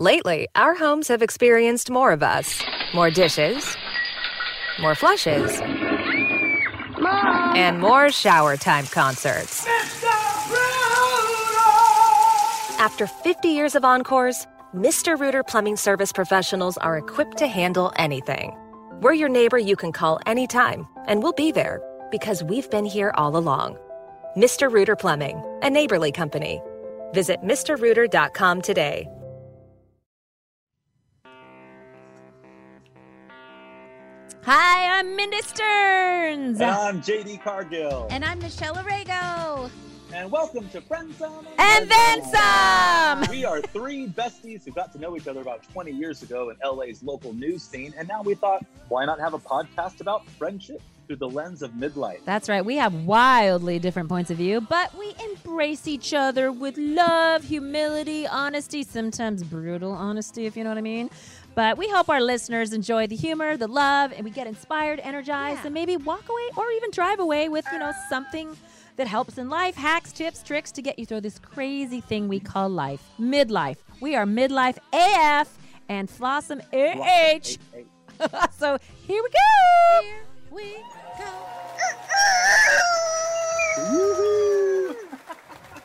Lately, our homes have experienced more of us more dishes, more flushes, and more shower time concerts. After 50 years of encores, Mr. Rooter Plumbing Service professionals are equipped to handle anything. We're your neighbor you can call anytime, and we'll be there because we've been here all along. Mr. Rooter Plumbing, a neighborly company. Visit MrRooter.com today. Hi, I'm Mindy Stearns. And I'm JD Cargill. And I'm Michelle Arago. And welcome to Friends Some And then some. We are three besties who got to know each other about 20 years ago in LA's local news scene. And now we thought, why not have a podcast about friendship through the lens of midlife? That's right. We have wildly different points of view, but we embrace each other with love, humility, honesty, sometimes brutal honesty, if you know what I mean. But we hope our listeners enjoy the humor, the love, and we get inspired, energized, Yeah. and maybe walk away or even drive away with, you know, something that helps in life, hacks, tips, tricks to get you through this crazy thing we call life. Midlife. We are midlife AF and Flossom AH. Hey, hey. so here we go. Here we go. Woohoo!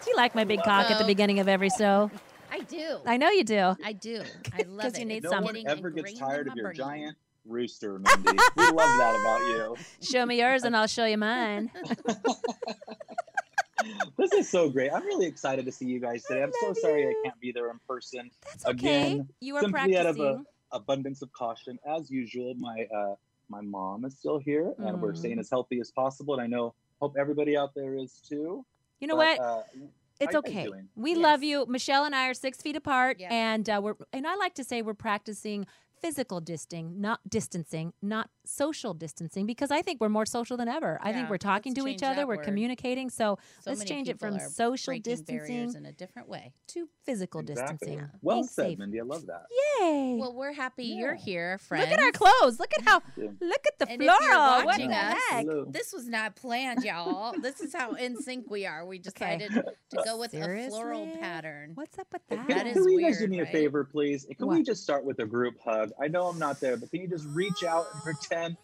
Do you like my big cock at the beginning of every show? I do. I know you do. I do. I love 'Cause it. you need It's No some. one getting ever gets ingrained tired in of your brain. giant rooster, Mindy. we love that about you. Show me yours and I'll show you mine. This is so great. I'm really excited to see you guys today. I'm so love sorry I can't be there in person. That's okay. Again, you are simply out of a- abundance of caution as usual my uh my mom is still here and we're Mm. staying as healthy as possible and i know hope everybody out there is too You know But, what? uh, It's how you guys okay. We Yes. love you. Michelle and I are six feet apart, Yeah. and uh, we're and I like to say we're practicing physical distancing, not distancing, not social distancing, because I think we're more social than ever. I think we're talking to each other, we're word. communicating. So, So let's change it from social distancing in a different way. to physical Exactly. distancing. well Being said safe. mindy i love that Yay! Well, we're happy you're here, friends. Look at our clothes. Look at how. Yeah. Look at the And if you're floral. What the heck? Hello. This was not planned, y'all. this is how in sync we are. We decided to go with a floral pattern. What's up with that? can, That can is you guys do weird, me a favor please can we just start with a group hug i know i'm not there but can you just reach out and pretend I'm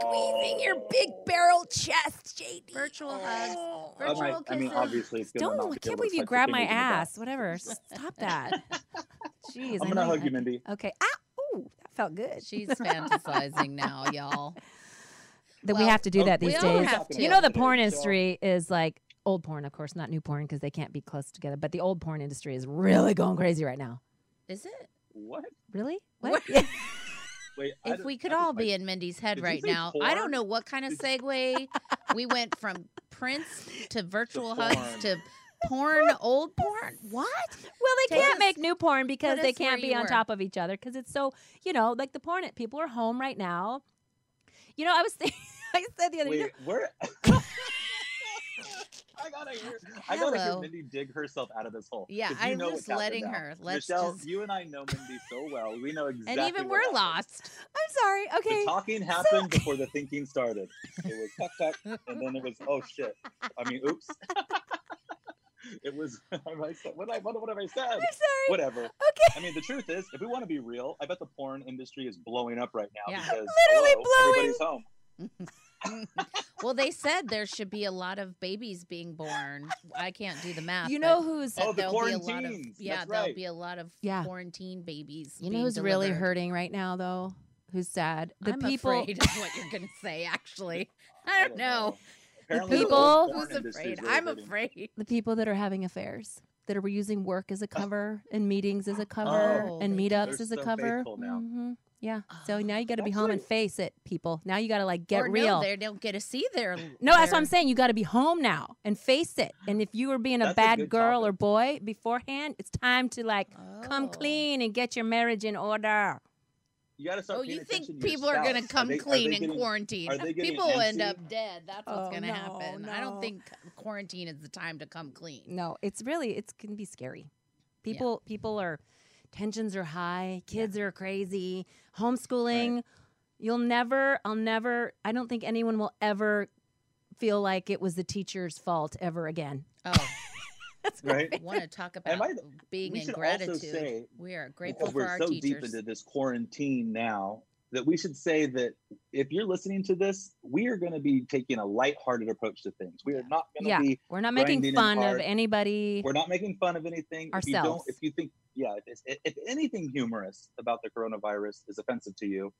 squeezing your big barrel chest, JD. Virtual Oh. hugs. I, Virtual might, I mean obviously it's gonna Don't. I be can't believe you touch grabbed my fingers in the back. ass. Whatever. Stop that. Jeez. i'm gonna know hug you I- mindy Okay. Ah. Ooh, that felt good. She's fantasizing now, y'all. That we have to do Oh, that we these all days. have You know, the porn industry is like old porn, of course, not new porn because they can't be close together. But the old porn industry is really going crazy right now. Is it? what Really? What? What? Yeah. wait If we could I don't all like- be in Mindy's head right say now, I don't know what kind of segue. we went from Prince to virtual porn. hugs to porn, old porn. What? Well, they Take can't us- make new porn because they can't be on were. top of each other because it's so, you know, like the porn. People are home right now. You know, I was thinking, I said the other day, Wait, where? I gotta hear. I gotta hear Hello. Mindy dig herself out of this hole. Yeah, you I'm know just letting now. her. Let's Michelle, just- you and I know Mindy so well. We know exactly. and even we're lost. I'm sorry. Okay. The talking happened before the thinking started. It was tuck tuck, and then it was oh shit. I mean, oops. it was. I said, what, I, what, what have I said? I'm sorry. Whatever. Okay. I mean, the truth is, if we want to be real, I bet the porn industry is blowing up right now Yeah. because Literally hello, blowing. everybody's home. well, they said there should be a lot of babies being born. I can't do the math. You know who's Oh, the there'll be a lot of yeah, That's there'll be a lot of Yeah. quarantine babies. you know being who's really hurting right now though? Who's sad? The I'm people. afraid of what you're gonna say. Actually, I don't know. Apparently the people- Who's afraid? really I'm hurting. afraid. the people that are having affairs that are using work as a cover and meetings as a cover Oh, and meetups as a cover. faithful now. Mhm. Yeah. So ah, now you got to be home and face it, people. Now you got to like get or real. No, they don't get to see their. No, that's what I'm saying. You got to be home now and face it. And if you were being a That's a bad good girl or boy beforehand, it's time to like come Oh. clean and get your marriage in order. You got to start. Oh, paying you think to your people are going to spouse. come they- clean they in getting- quarantine? are they getting People will end antsy? up dead. That's what's Oh, going to no, happen. I no. don't think quarantine is the time to come clean. No, it's really it's can be scary. People people are tensions are high, kids are crazy, homeschooling. You'll never I'll never I don't think anyone will ever feel like it was the teacher's fault ever again. Oh, That's Right? Want to talk about by being in gratitude? say, we are grateful because for we're our so deep into this quarantine now that we should say that if you're listening to this, we are going to be taking a lighthearted approach to things. We are not going to Yeah. be. We're not making fun of anybody. We're not making fun of anything. If you don't, Ourselves. if you think, yeah, if, it's- if anything humorous about the coronavirus is offensive to you,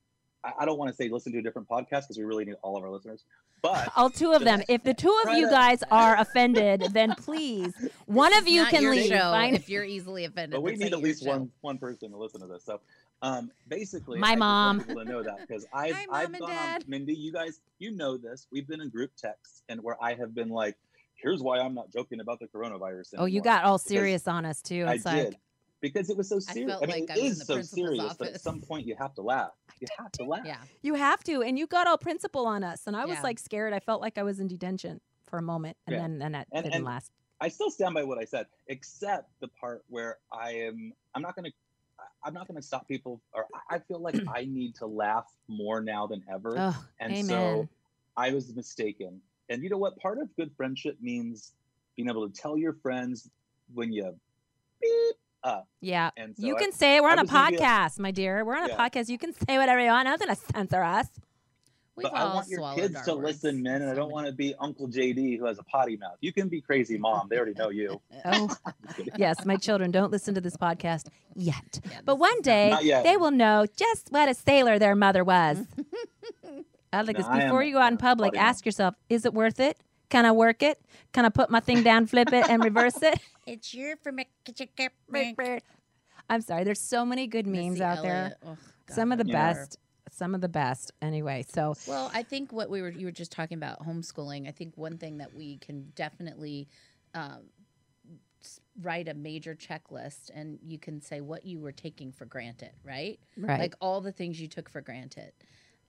I, I don't want to say listen to a different podcast because we really need all of our listeners. But All two of them. If the two of Try you to- guys are offended, then please, one of you can leave. Show Fine. if you're easily offended. but we need at least show. one one person to listen to this. So, um, basically, My I just want mom. people to know that because I've Hi, I've Mom gone Dad. on Mindy. You guys, you know this. We've been in group texts and where I have been like, "Here's why I'm not joking about the coronavirus." Oh, you got all Because serious on us too. I It's did like because it was so I serious. felt I, mean, like I it was in is the so principal's serious, but at some point you have to laugh. You have to laugh. Yeah. you have to, and you got all principal on us, and I was Yeah. like scared. I felt like I was in detention for a moment, and Yeah. then and that And- didn't and- last. I still stand by what I said, except the part where I am. I'm not going to. I'm not going to stop people, or I I feel like I need to laugh more now than ever. Oh, and amen. so I was mistaken. And you know what? Part of good friendship means being able to tell your friends when you beep up. yeah. And so You I- can say it. We're I on a was a- podcast, my dear. We're on a podcast. You can say whatever you want. Nothing to censor us. We've but I all want your kids to words listen, men, and I don't so want to be Uncle JD who has a potty mouth. You can be crazy mom. They already know you. Oh, yes, my children don't listen to this podcast yet. Yeah, But one day yet. they will know just what a sailor their mother was. I think No, it's before you go out in public, ask yourself, is it worth it? Can I work it? Can I put my thing down, flip it, and reverse it? It's your for I'm sorry. There's so many good memes Missy out there. Elliott. Oh, God, Some of the Yeah. best. Some of the best. Anyway, so Well, I think what we were you were just talking about homeschooling. I think one thing that we can definitely um, write a major checklist, and you can say what you were taking for granted, right? right. Like all the things you took for granted,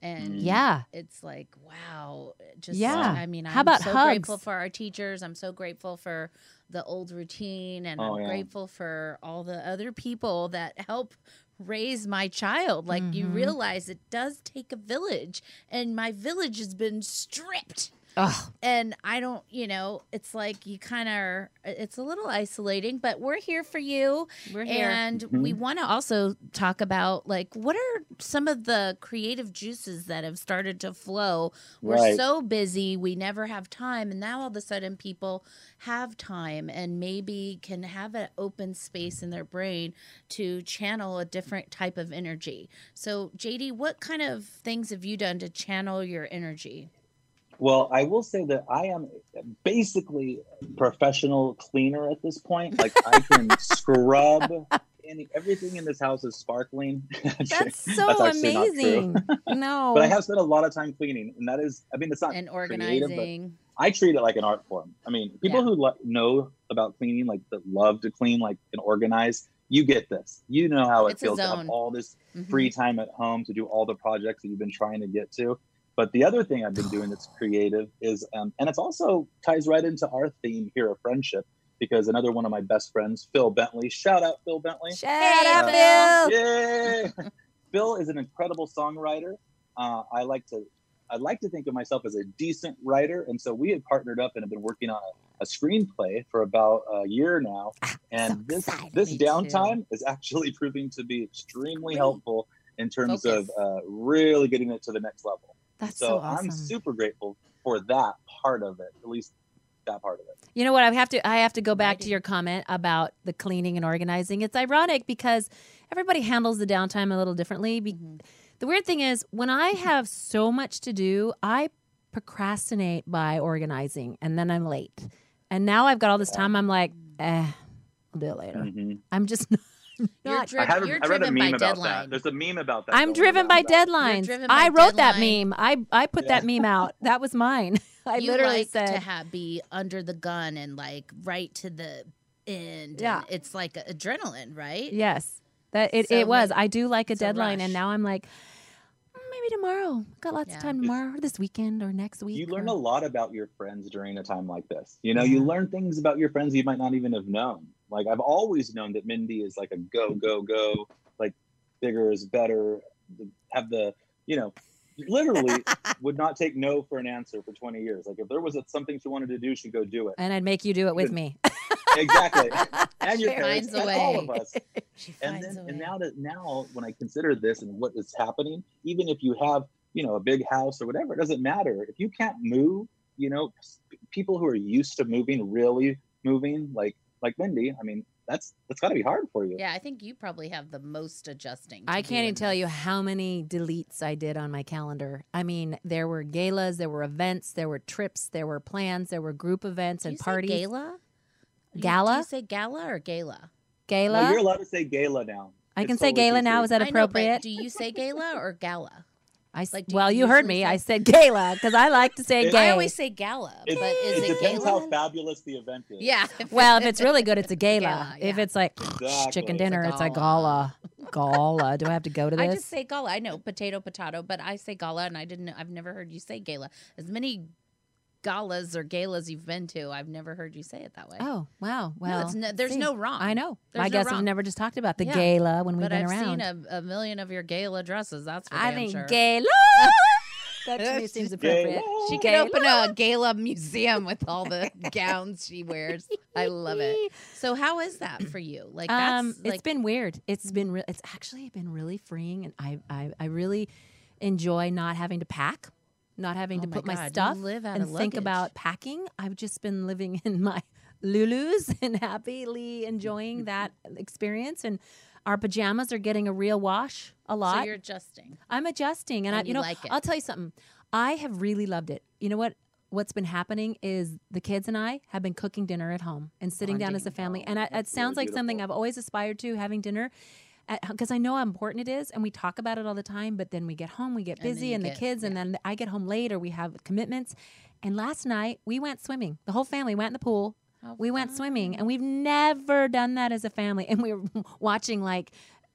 and Mm. yeah. it's like wow just Yeah. i mean How i'm about so grateful hugs? for our teachers i'm so grateful for the old routine and Oh, i'm yeah. grateful for all the other people that help raise my child like you Mhm. realize it does take a village and my village has been stripped Oh, and I don't, you know, it's like you kind of it's a little isolating, but we're here for you. we're here. And we Mhm. want to also talk about like what are some of the creative juices that have started to flow. We're Right. so busy, we never have time, and now all of a sudden people have time and maybe can have an open space in their brain to channel a different type of energy. So, JD, what kind of things have you done to channel your energy? Well, I will say that I am basically professional cleaner at this point. Like I can scrub any everything in this house is sparkling. That's so true. amazing. no. But I have spent a lot of time cleaning, and that is, I mean, it's not And creative, organizing. I treat it like an art form. I mean, people Yeah. who lo- know about cleaning, like that love to clean, like and organize, you get this. You know how it It's feels to have all this Mhm. free time at home to do all the projects that you've been trying to get to. But the other thing I've been doing that's creative is, um, and it's also ties right into our theme here of friendship, because another one of my best friends, Phil Bentley, shout out Phil Bentley. Shout Hey, up, Phil. Bill. Yay! Phil is an incredible songwriter. Uh, I like to I like to think of myself as a decent writer, and so we had partnered up and have been working on a, a screenplay for about a year now. And so this excited. this Me too. downtime is actually proving to be extremely Great. helpful in terms Focus. of uh, really getting it to the next level. That's so so awesome. I'm super grateful for that part of it, at least that part of it. You know what? I have to. I have to go back to your comment about the cleaning and organizing. It's ironic because everybody handles the downtime a little differently. Be- Mhm. The weird thing is, when I have so much to do, I procrastinate by organizing, and then I'm late. And now I've got all this time. I'm like, eh, I'll do it later. Mhm. I'm just You're, not. dri- I, had, you're I read a driven by meme about deadline. that. There's a meme about that. I'm driven by about- deadlines. driven by I wrote that meme. I I put that meme out. That was mine. I you literally like said, to have, be under the gun and like right to the end. Yeah. and it's like adrenaline, right? Yes, that it, So it was. maybe- I do like a it's a deadline, and now I'm like, "Mm, maybe tomorrow. Got lots Yeah. of time tomorrow, or this weekend, or next week. you learn or- a lot about your friends during a time like this. You know, you learn things about your friends you might not even have known. Like I've always known that Mindy is like a go, go, go, like bigger is better, have the, you know, literally would not take no for an answer for 20 years. Like if there was a, something she wanted to do, she'd go do it. and I'd make you do it with me. exactly. And your She parents, finds a and all of us. And then and now that now when I consider this and what is happening, even if you have you know a big house or whatever, it doesn't matter. If you can't move, you know, people who are used to moving, really moving, like like Mindy, I mean, that's that's got to be hard for you. Yeah, I think you probably have the most adjusting. I can't even tell this. you how many deletes I did on my calendar. I mean, there were galas, there were events, there were trips, there were plans, there were group events and parties. Gala? You- Do Gala? you say gala or gala? Gala. No, you're allowed to say gala now. I It's can say gala now. Is that I know, appropriate? do you say gala or gala? I s- like, well, you you heard me. say- I said gala because I like to say It- gay. I always say gala, It, but is it it, depends gala? how fabulous the event is. yeah. well, if it's really good, it's a gala. Gala, If it's like Exactly. chicken It's a dinner, it's a gala. gala. Gala. Do I have to go to this? I just say gala. I know potato, potato, but I say gala, and I didn't. I've never heard you say gala. As many galas or galas you've been to, I've never heard you say it that way. oh wow. No, Well, it's no, there's see, no wrong. I know. There's I no guess we've never just talked about the Yeah. gala when we've but been I've around. seen a, a million of your gala dresses. That's for I damn think sure. gala. that to me seems appropriate. Gala. She Gala. could open a gala museum with all the gowns she wears. I love it. So how is that for you? Like that's um, like it's been weird. It's been re- it's actually been really freeing, and I I, I really enjoy not having to pack, not having Oh to my put my God, you stuff and think about packing. I've just been living in my Lulus and happily enjoying that experience. And our pajamas are getting a real wash a so lot. you're adjusting. I'm adjusting, and, I, you, you know, like it. I'll tell you something. I have really loved it. You know what? What's been happening is the kids and I have been cooking dinner at home and sitting down as a family, Oh, and I, it sounds really like something. I've always aspired to, having dinner. Because I know how important it is, and we talk about it all the time. But then we get home, we get busy, you and, get- the kids, and then I get home late, or we have commitments. And last night we went swimming. The whole family went in the pool. We went swimming, and we've never done that as a family. And we were watching like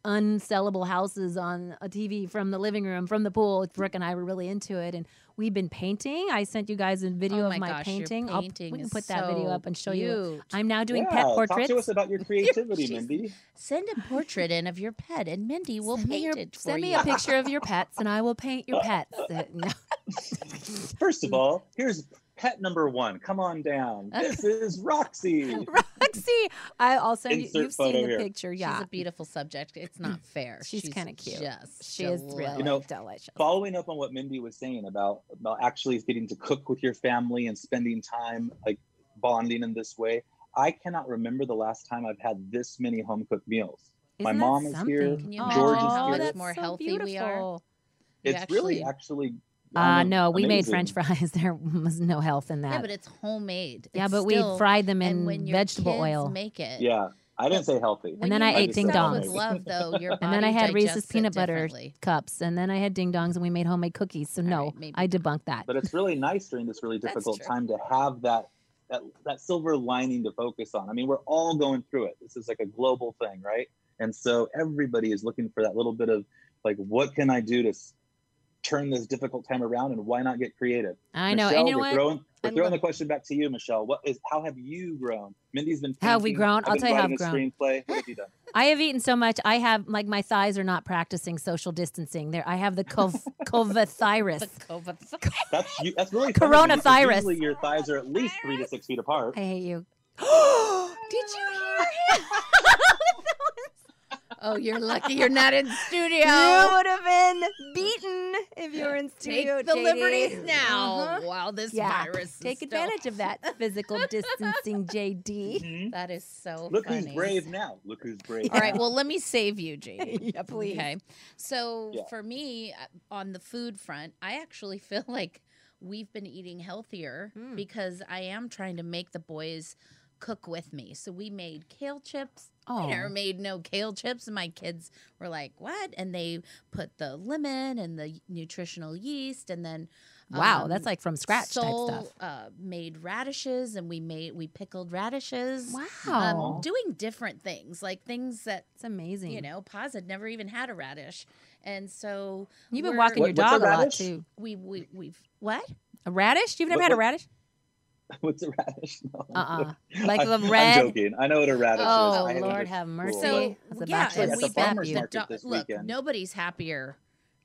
unsellable houses on a TV from the living room, from the pool. Brooke and I were really into it, and we've been painting. I sent you guys a video Oh of my my gosh, your painting. I'll- we can put that video up and show you. I'm now doing yeah, pet portraits. Talk to us about your creativity, Mindy. Send a portrait in of your pet, and Mindy will send me, paint your, it for send me you. a picture of your pets, and I will paint your pets. First of all, here's pet number one. Come on down. This is Roxy. Roxy, I, I'll you. Insert You've seen the here. picture, yeah. She's a beautiful subject. It's not mm. fair. She's kinda cute. Just she is really You know, delicious. Following up on what Mindy was saying about about actually getting to cook with your family and spending time like bonding in this way, I cannot remember the last time I've had this many home cooked meals. My Isn't that mom is here. something? Can you oh, George is here. That's more so healthy we are? beautiful. You It's really actually- actually. Uh, I mean, no, we made amazing. French fries. There was no health in that. Yeah, but it's homemade. Yeah, It's but still- we fried them and in when your vegetable kids oil. Make it. Yeah, I didn't say healthy. When then you I make ate ding stuff With dongs. love, though, your and then I body had Reese's digests it peanut butter differently. cups, and then I had ding dongs, and we made homemade cookies. So no, right, maybe I debunked that. but it's really nice during this really That's difficult true. time to have that, that that silver lining to focus on. I mean, we're all going through it. This is like a global thing, right? And so everybody is looking for that little bit of like, what can I do to s- turn this difficult time around, and why not get creative? I know, Michelle, and you know we're what? Throwing, we're I throwing love- the question back to you, Michelle. What is how have you grown? Mindy's been How have we grown? I've I'll tell you how I've grown. Screenplay. What have you done? I have eaten so much. I have like my thighs are not practicing social distancing. There, I have the cov- covathyris. The That's you, that's really funny to Coronavirus. Usually your thighs are at least three to six feet apart. I hate you. Did you hear him? oh, you're lucky you're not in studio. You would have been beaten if you were in Take studio. the JD. liberties now Uh-huh. while this Yeah, virus. is take still- advantage of that physical distancing, JD. Mhm. That is so Look funny. who's brave now. Look who's brave. All right, well, let me save you, JD. yeah, please. Okay. So Yeah. for me, uh, on the food front, I actually feel like we've been eating healthier Mm. because I am trying to make the boys cook with me. So we made kale chips. Oh. I never made no kale chips, and my kids were like, "What?" And they put the lemon and the nutritional yeast, and then Wow, um, that's like from scratch Sol, type stuff. Uh, made radishes, and we made we pickled radishes. Wow, Um, doing different things, like things that it's amazing. you know, Paz had never even had a radish, and so you've been walking your What- what's a dog a, lot too. We we we've what? A radish? You've never What- had a radish? What's a radish? No. Uh uh Like I- the red. I'm joking. I know what a radish Oh, is. I haven't Lord have cool. mercy. So yeah, bachelor, at and the we've been farmer's the market do- this look. weekend. Nobody's happier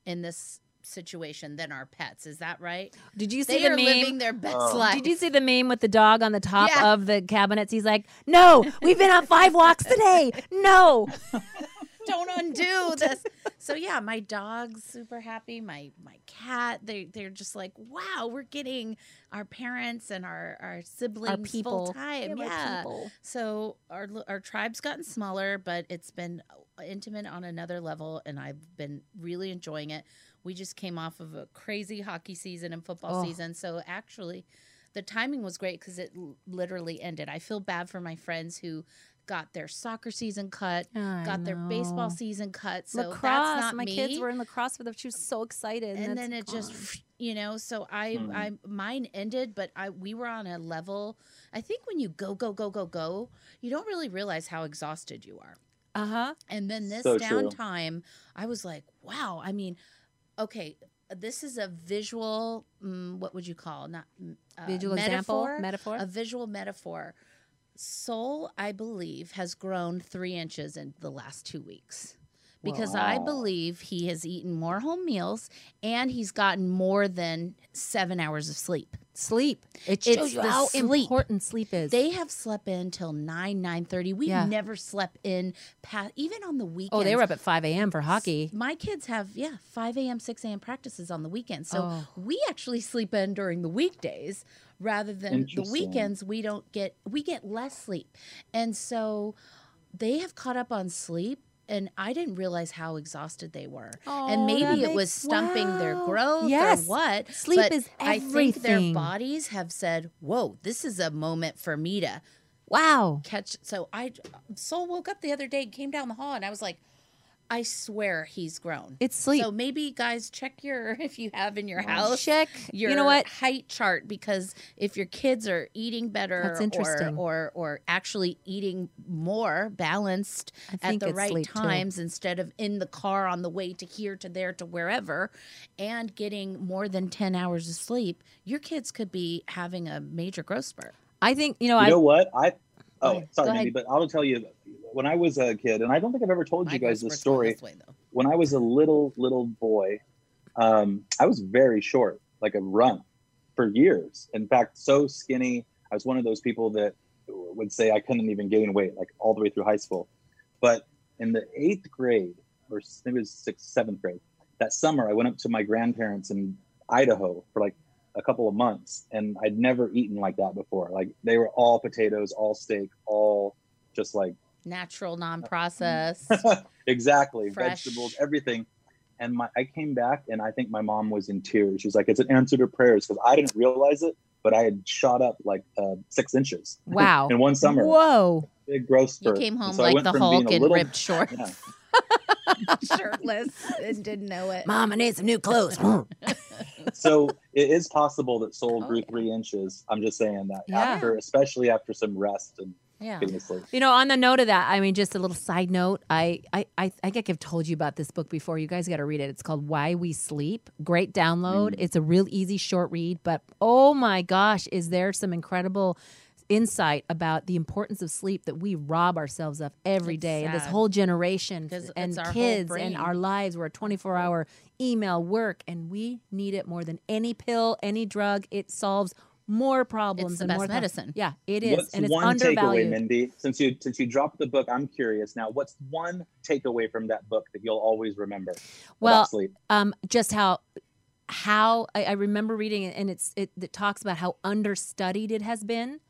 in this situation than our pets. Is that right? Did you see They the are meme? living their best Oh. life. Did you see the meme with the dog on the top Yeah. of the cabinets? He's like, "No, we've been on five walks today. No." don't undo this. So yeah, my dog's super happy. My my cat, they they're just like, wow, we're getting our parents and our our siblings people. full time. Yeah, Yeah. So our our tribe's gotten smaller, but it's been uh, intimate on another level, and I've been really enjoying it. We just came off of a crazy hockey season and football Oh. season, so actually, the timing was great because it literally ended. I feel bad for my friends who got their soccer season cut, I got their baseball season cut. So lacrosse. that's not my me. kids were in lacrosse with them. She was so excited, and that's then it gone. just you know so i Hmm. i mine ended but i we were on a level i think when you go go go go go you don't really realize how exhausted you are uh huh. and then this So true. downtime i was like wow i mean okay this is a visual mm, what would you call not mm, uh, Visual metaphor, example, metaphor. a visual metaphor soul i believe has grown three inches in the last two weeks because I believe he has eaten more home meals and he's gotten more than seven hours of sleep. sleep. It It's shows you how sleep. important sleep is. They have slept in till nine nine thirty. We Yeah. never slept in past even on the weekends. oh, they were up at five a.m. for hockey. My kids have yeah five a.m. six a.m. practices on the weekends, so Oh. we actually sleep in during the weekdays rather than the weekends. We don't get we get less sleep, and so they have caught up on sleep. And I didn't realize how exhausted they were, Oh, and maybe that it was makes- stumping their growth Yes. or what. Sleep but is I think their bodies have said, "Whoa, this is a moment for me to Wow. catch." So I, Soul woke up the other day, came down the hall, and I was like, "I swear he's grown." It's sleep. So maybe guys check your if you have in your house Check. your you know what? height chart because if your kids are eating better That's interesting. or, or or actually eating more balanced at the right sleep, too. times instead of in the car on the way to here to there to wherever and getting more than 10 hours of sleep your kids could be having a major growth spurt I think you know. You I know what? I oh sorry, Go Mandy, ahead. but I'll tell you. When I was a kid, and I don't think I've ever told My you guys this story. this way. When I was a little little boy, um, I was very short, like a runt, for years. In fact, so skinny. I was one of those people that would say I couldn't even gain weight, like all the way through high school. But in the eighth grade, or maybe it was sixth, seventh grade, that summer, I went up to my grandparents in Idaho for like a couple of months, and I'd never eaten like that before. Like they were all potatoes, all steak, all just like natural non-processed exactly Fresh. vegetables, everything. And my, I came back, and I think my mom was in tears. She's like, "It's an answer to prayers," because I didn't realize it, but I had shot up like uh, six inches wow. in one summer. Whoa. Big growth you came home so I like went the from being hulk a in little- ripped shorts Yeah. shirtless and didn't know it Mom, I need some new clothes. so it is possible that Soul Oh, grew yeah. three inches. I'm just saying that Yeah. after, especially after some rest and yeah getting. You know, on the note of that, I mean, just a little side note. I, I, I, I think I've told you about this book before. You guys got to read it. It's called Why We Sleep. Great download. Mm. It's a real easy, short read. But oh my gosh, is there some incredible insight about the importance of sleep that we rob ourselves of every It's day? And this whole generation and it's our kids and our lives. We're a 24 hour email work, and we need it more than any pill, any drug. It solves more problems. It's the and best more com- medicine. Yeah, it is, What's and it's one takeaway, undervalued. Mindy? Since you since you dropped the book, I'm curious now. What's one takeaway from that book that you'll always remember? Well, sleep. um, just how how I, I remember reading it, and it's it, it talks about how understudied it has been,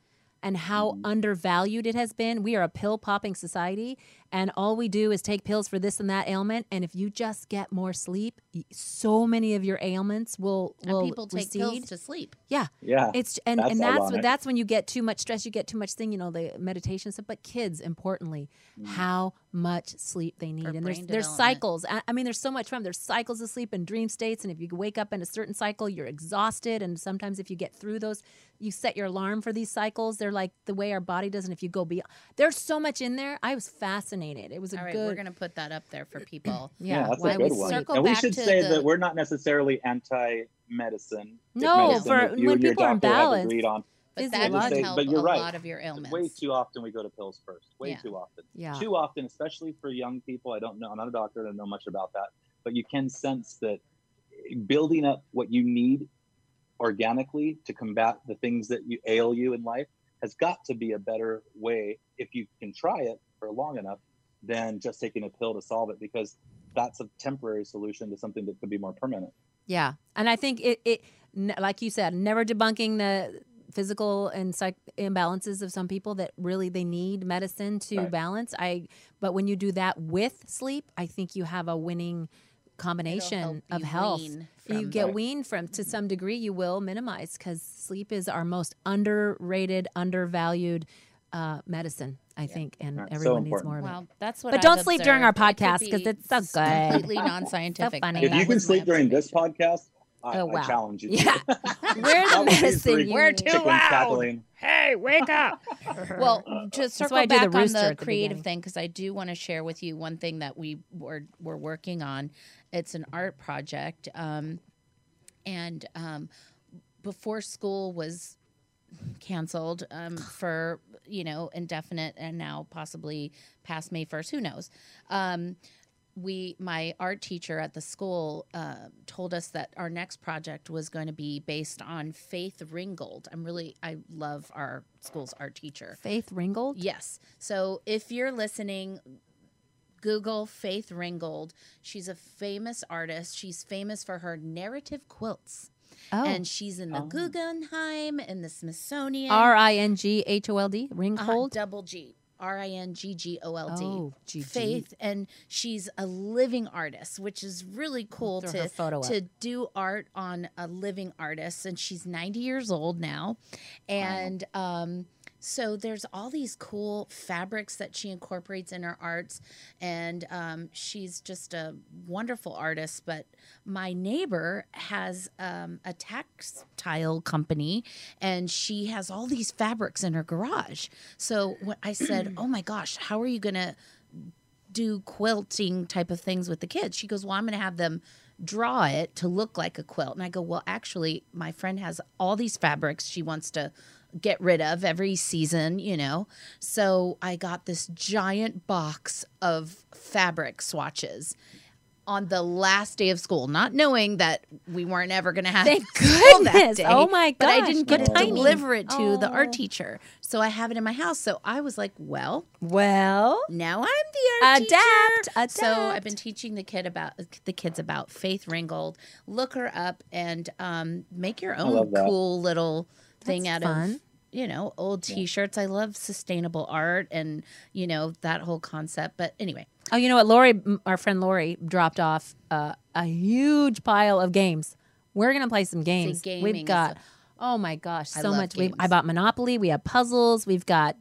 and how Mhm. undervalued it has been. We are a pill popping society, and all we do is take pills for this and that ailment. And if you just get more sleep, so many of your ailments will will and will people take recede. pills to sleep yeah, Yeah. it's and That's and that's ironic. that's when you get too much stress. You get too much thing. You know the meditation stuff. But kids, importantly, Mm. how much sleep they need, For and there's there's cycles. I, I mean, there's so much fun. There's cycles of sleep and dream states, and if you wake up in a certain cycle, you're exhausted. And sometimes if you get through those, you set your alarm for these cycles. They're like the way our body does. And if you go beyond, there's so much in there. I was fascinated. It was a all right good. we're gonna put that up there for people yeah, that's why a we good one. Circle and we should say the- that we're not necessarily anti-medicine. No, medicine, for you when people are doctor have imbalanced. agreed on. but that Physiological. can Say- help but you're a right. lot of your ailments Way too often we go to pills first. Way Yeah. too often. Yeah. Too often, especially for young people. I don't know. I'm not a doctor. I don't know much about that. But you can sense that building up what you need organically to combat the things that you ail you in life has got to be a better way if you can try it for long enough than just taking a pill to solve it because that's a temporary solution to something that could be more permanent. Yeah, and I think it, it like you said, never debunking the physical and psych imbalances of some people that really they need medicine to Right. balance. I but when you do that with sleep, I think you have a winning combination help of you health. wean You get Right. weaned from to some degree. You will minimize because sleep is our most underrated, undervalued uh, medicine. I think, and Right. So everyone needs more of it. Well, that's what. But I've don't sleep during our observed. It could podcast 'cause be it's so good. Completely non-scientific. funny. If that you can sleep during this podcast, I, Oh, wow. I challenge you. to Yeah. We're the That would be medicine three you We're too loud. cackling. Hey, wake up! Well, to circle why I do the back on the at the creative beginning. thing, because I do want to share with you one thing that we were we're working on. It's an art project, um, and um, before school was canceled um, for you know indefinite and now possibly past May first. Who knows? Um, we my art teacher at the school uh, told us that our next project was going to be based on Faith Ringgold. I'm really I love our school's art teacher. Faith Ringgold. Yes. So if you're listening, Google Faith Ringgold. She's a famous artist. She's famous for her narrative quilts. Oh, And she's in the Oh. Guggenheim and the Smithsonian. R I N G H O L D. uh, Ringgold. double G. R I N G G O L D. Oh. Faith, and she's a living artist, which is really cool to up. to do art on a living artist. And she's ninety years old now, and um, so there's all these cool fabrics that she incorporates in her arts, and um, she's just a wonderful artist. But my neighbor has um, a textile company, and she has all these fabrics in her garage. So when I said, "Oh my gosh, how are you gonna?" do quilting type of things with the kids. She goes, Well, I'm going to have them draw it to look like a quilt. And I go, Well, actually, my friend has all these fabrics she wants to get rid of every season, you know? So I got this giant box of fabric swatches on the last day of school, not knowing that we weren't ever going to have Thank school that goodness. day. Oh my god! But I didn't get to timing. deliver it to the Oh. art teacher. So I have it in my house. So I was like, Well, Well, now I'm the art Adapt, teacher. So I've been teaching the kid about the kids about Faith Ringgold. Look her up and um, make your own cool little thing That's out fun. of you know old T-shirts. I love sustainable art and you know that whole concept. But anyway, oh, you know what? Lori, our friend Lori, dropped off uh, a huge pile of games. We're gonna play some games. We've got. Oh my gosh, so much. We. I bought Monopoly. We have puzzles. We've got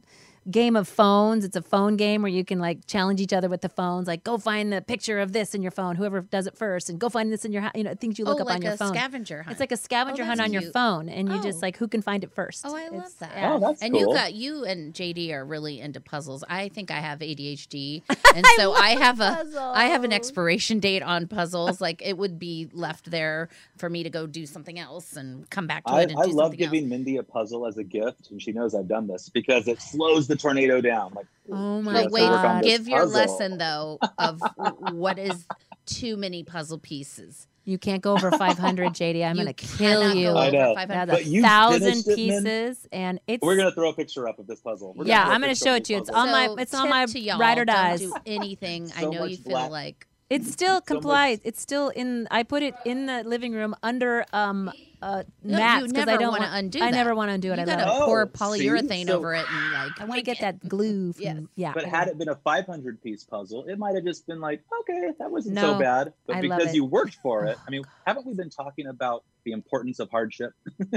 game of phones. It's a phone game where you can like challenge each other with the phones. Like go find the picture of this in your phone. Whoever does it first, and go find this in your hou- you know things you look oh, up like on your a phone. scavenger hunt. It's like a scavenger Oh, hunt that's on your phone, and you just Oh. like who can find it first. Oh, I love It's- that. yeah. Oh, that's and you got you and JD are really into puzzles. I think I have ADHD, and so I, have a I have an expiration date on puzzles. Like it would be left there for me to go do something else and come back to I, it and I do love giving else. Mindy a puzzle as a gift, and she knows I've done this because it slows the tornado down. Like, Oh my But wait, work god! give your puzzle. lesson though of what is too many puzzle pieces. You can't go over 500, JD. I'm gonna kill you. Go I know. 500. That's a thousand it, pieces, and it's we're gonna throw a picture up of this puzzle. We're Yeah, throw a I'm gonna show it to you. It's puzzle. on my- it's on my to y'all, ride or don't dies. do anything. I know you feel black. like It's still much- complies. It's still in. I put it in the living room under um uh No, mats you 'cause never I don't wanna want undo I that. never want to undo it. you I gotta love it. Oh, pour polyurethane So- over it and like I want to get that glue. From, Yes. Yeah. But had it been a 500 piece puzzle, it might have just been like, okay, that wasn't No, so bad. But I love because it. you worked for it, I mean, haven't we been talking about the importance of hardship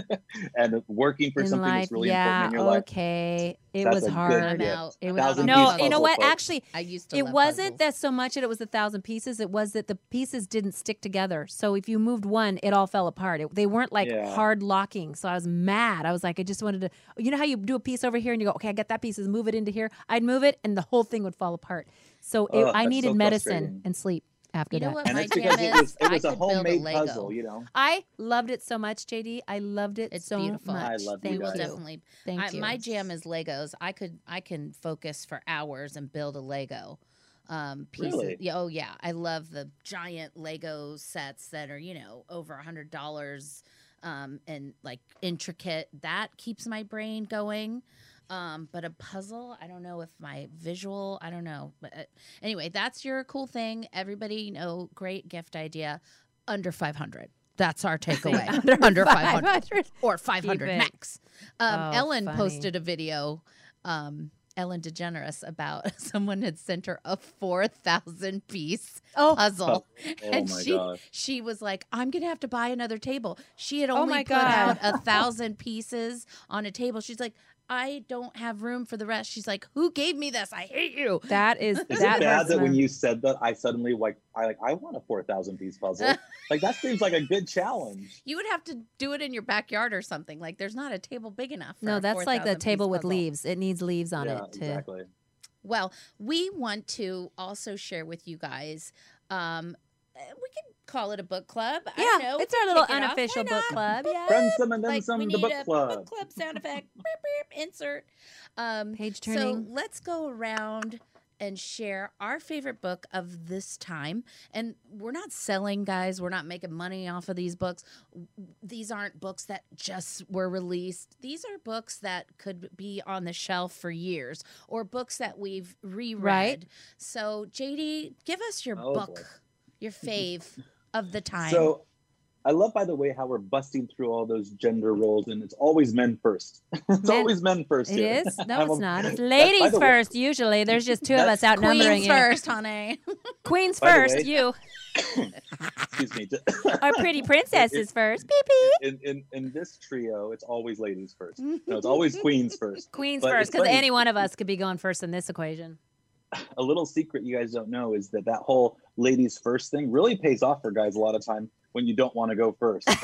and working for in something life, that's really yeah. important in your life? Okay. It That's was hard. I'm out. It was, out on Thousand no, you know what? folks. Actually, I used to it wasn't puzzles. that so much that it was a thousand pieces. It was that the pieces didn't stick together. So if you moved one, it all fell apart. It, they weren't like Yeah. hard locking. So I was mad. I was like, I just wanted to. You know how you do a piece over here and you go, okay, I got that piece. Move it into here. I'd move it and the whole thing would fall apart. So it, Ugh, I needed so medicine and sleep after You know that. what And my it's jam because it is? was, it was I a could build homemade Lego. puzzle, you know? I loved it so much, JD. I loved it It's so beautiful. much. I love you Thank We will guys. definitely. Thank I, you. My jam is Legos. I could I can focus for hours and build a Lego. um, pieces. Really? Yeah, oh yeah, I love the giant Lego sets that are you know over a hundred dollars um, and like intricate. That keeps my brain going. Um, but a puzzle, I don't know if my visual, I don't know. But uh, anyway, that's your cool thing. Everybody, you know, great gift idea. Under five hundred. That's our takeaway. under, under five hundred 500. or 500 max. Um, Oh, Ellen funny. posted a video, um, Ellen DeGeneres, about someone had sent her a 4,000 piece Oh, puzzle. Oh and my she, gosh. she was like, I'm going to have to buy another table. She had Oh only my put out God. a thousand pieces on a table. She's like, I don't have room for the rest. She's like, Who gave me this? I hate you. that is Is that it bad that when you said that, I suddenly like I like I want a four thousand piece puzzle? like that seems like a good challenge. You would have to do it in your backyard or something. Like, there's not a table big enough. For No, a that's like the table with puzzle. leaves. It needs leaves on yeah, it to exactly. Well, we want to also share with you guys. Um, we could call it a book club. I don't Yeah, know. it's our little Kick unofficial book not? club. Yeah. Friends some and then Like some we the book a club. book club sound effect. Beep, beep, insert. Um, Page so let's go around and share our favorite book of this time. And we're not selling, guys. We're not making money off of these books. These aren't books that just were released. These are books that could be on the shelf for years or books that we've reread. Right. So, JD, give us your Oh, book, boy. your fave of the time. So I love, by the way, how we're busting through all those gender roles, and it's always men first. it's Men- always men first. It here. is? No, it's not. It's ladies the way- first, usually. There's just two of us outnumbering Queens you. first, honey. Queens By first, way- you. Excuse me. Our pretty princesses first. Beep. in, in in this trio, it's always ladies first. No, it's always queens first. Queens But first, because any one of us could be going first in this equation. A little secret you guys don't know is that that whole ladies first thing really pays off for guys a lot of time when you don't want to go first.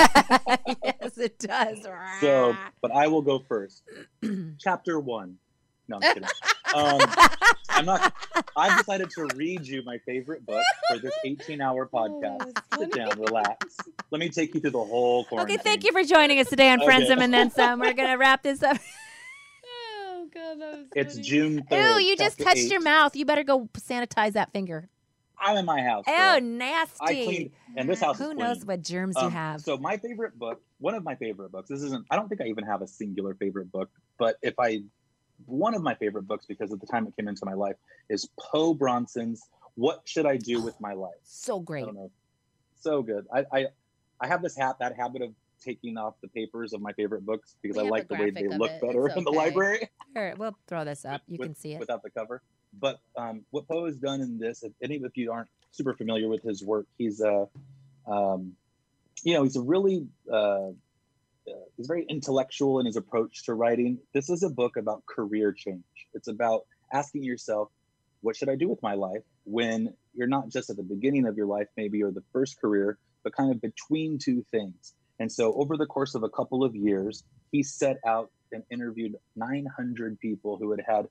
yes, it does. so, but I will go first. Chapter one. No, I'm kidding. Um, I'm not. I've decided to read you my favorite book for this 18-hour podcast. Sit down, relax. Let me take you through the whole okay, thank you for joining us today on Okay. And Then Some. We're going to wrap this up. God, that was It's June 3rd. Ew, you just chapter touched your mouth. You better go sanitize that finger. I'm in my house. Oh, girl. nasty. I cleaned, and this house is Who knows what germs you Um, have? So my favorite book, one of my favorite books. This isn't. I don't think I even have a singular favorite book, but if I, one of my favorite books because at the time it came into my life is Po Bronson's "What Should I Do with My Life." so I great. don't know. So good. I I, I have this hat that habit of taking off the papers of my favorite books because We I like a the way they look it. better It's in the library Here, we'll throw this up. You with- can see it. without the cover. But um, what Po has done in this, if any of you aren't super familiar with his work, he's a, um, you know, he's a really, uh, uh, he's very intellectual in his approach to writing. This is a book about career change. It's about asking yourself, what should I do with my life when you're not just at the beginning of your life, maybe or the first career, but kind of between two things. And so over the course of a couple of years, he set out and interviewed 900 people who had had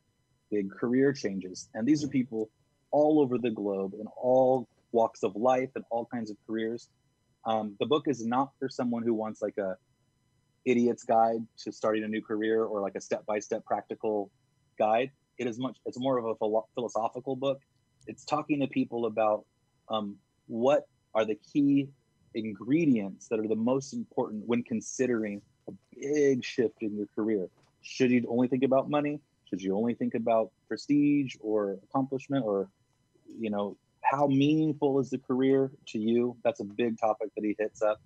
big career changes. And these are people all over the globe in all walks of life and all kinds of careers. Um, the book is not for someone who wants like a idiot's guide to starting a new career or like a step-by-step practical guide. It is much. It's more of a philo- philosophical book. It's talking to people about um, what are the key ingredients that are the most important when considering a big shift in your career. Should you only think about money? Should you only think about prestige or accomplishment or, you know, how meaningful is the career to you? That's a big topic that he hits up.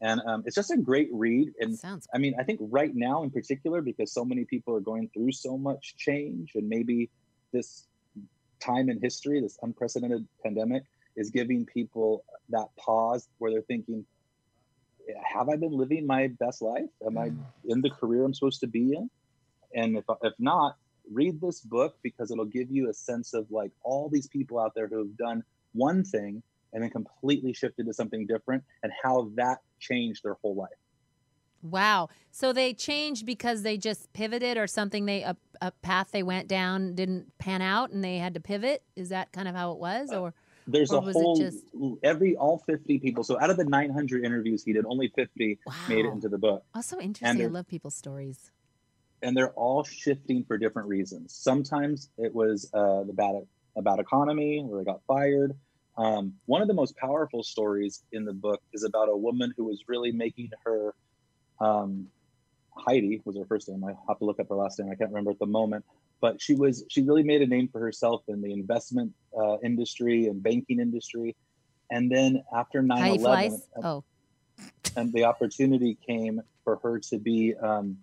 And um, it's just a great read. And Sounds I mean, I think right now in particular, because so many people are going through so much change, and maybe this time in history, this unprecedented pandemic, is giving people that pause where they're thinking, have I been living my best life? Am I mm. in the career I'm supposed to be in? And if, if not, read this book because it'll give you a sense of like all these people out there who have done one thing and then completely shifted to something different and how that changed their whole life. Wow. So they changed because they just pivoted or something they a, a path they went down didn't pan out and they had to pivot? Is that kind of how it was uh, or There's a whole just- every all 50 people. So out of the 900 interviews he did, only 50 made it into the book. Oh, so interesting. I love people's stories. and they're all shifting for different reasons. Sometimes it was uh, the bad a bad economy where they got fired. Um, one of the most powerful stories in the book is about a woman who was really making her um, Heidi was her first name. I have to look up her last name. I can't remember at the moment. But she was she really made a name for herself in the investment uh, industry and banking industry. And then after 9 Heidi 11, Fleiss? Oh, and the opportunity came for her to be um,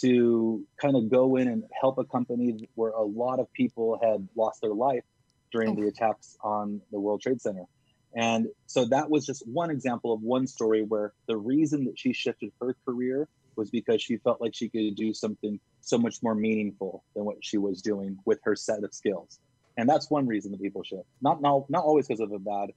to kind of go in and help a company where a lot of people had lost their life during the attacks on the World Trade Center. And so that was just one example of one story where the reason that she shifted her career was because she felt like she could do something so much more meaningful than what she was doing with her set of skills. And that's one reason that people shift. Not not, not always because of a bad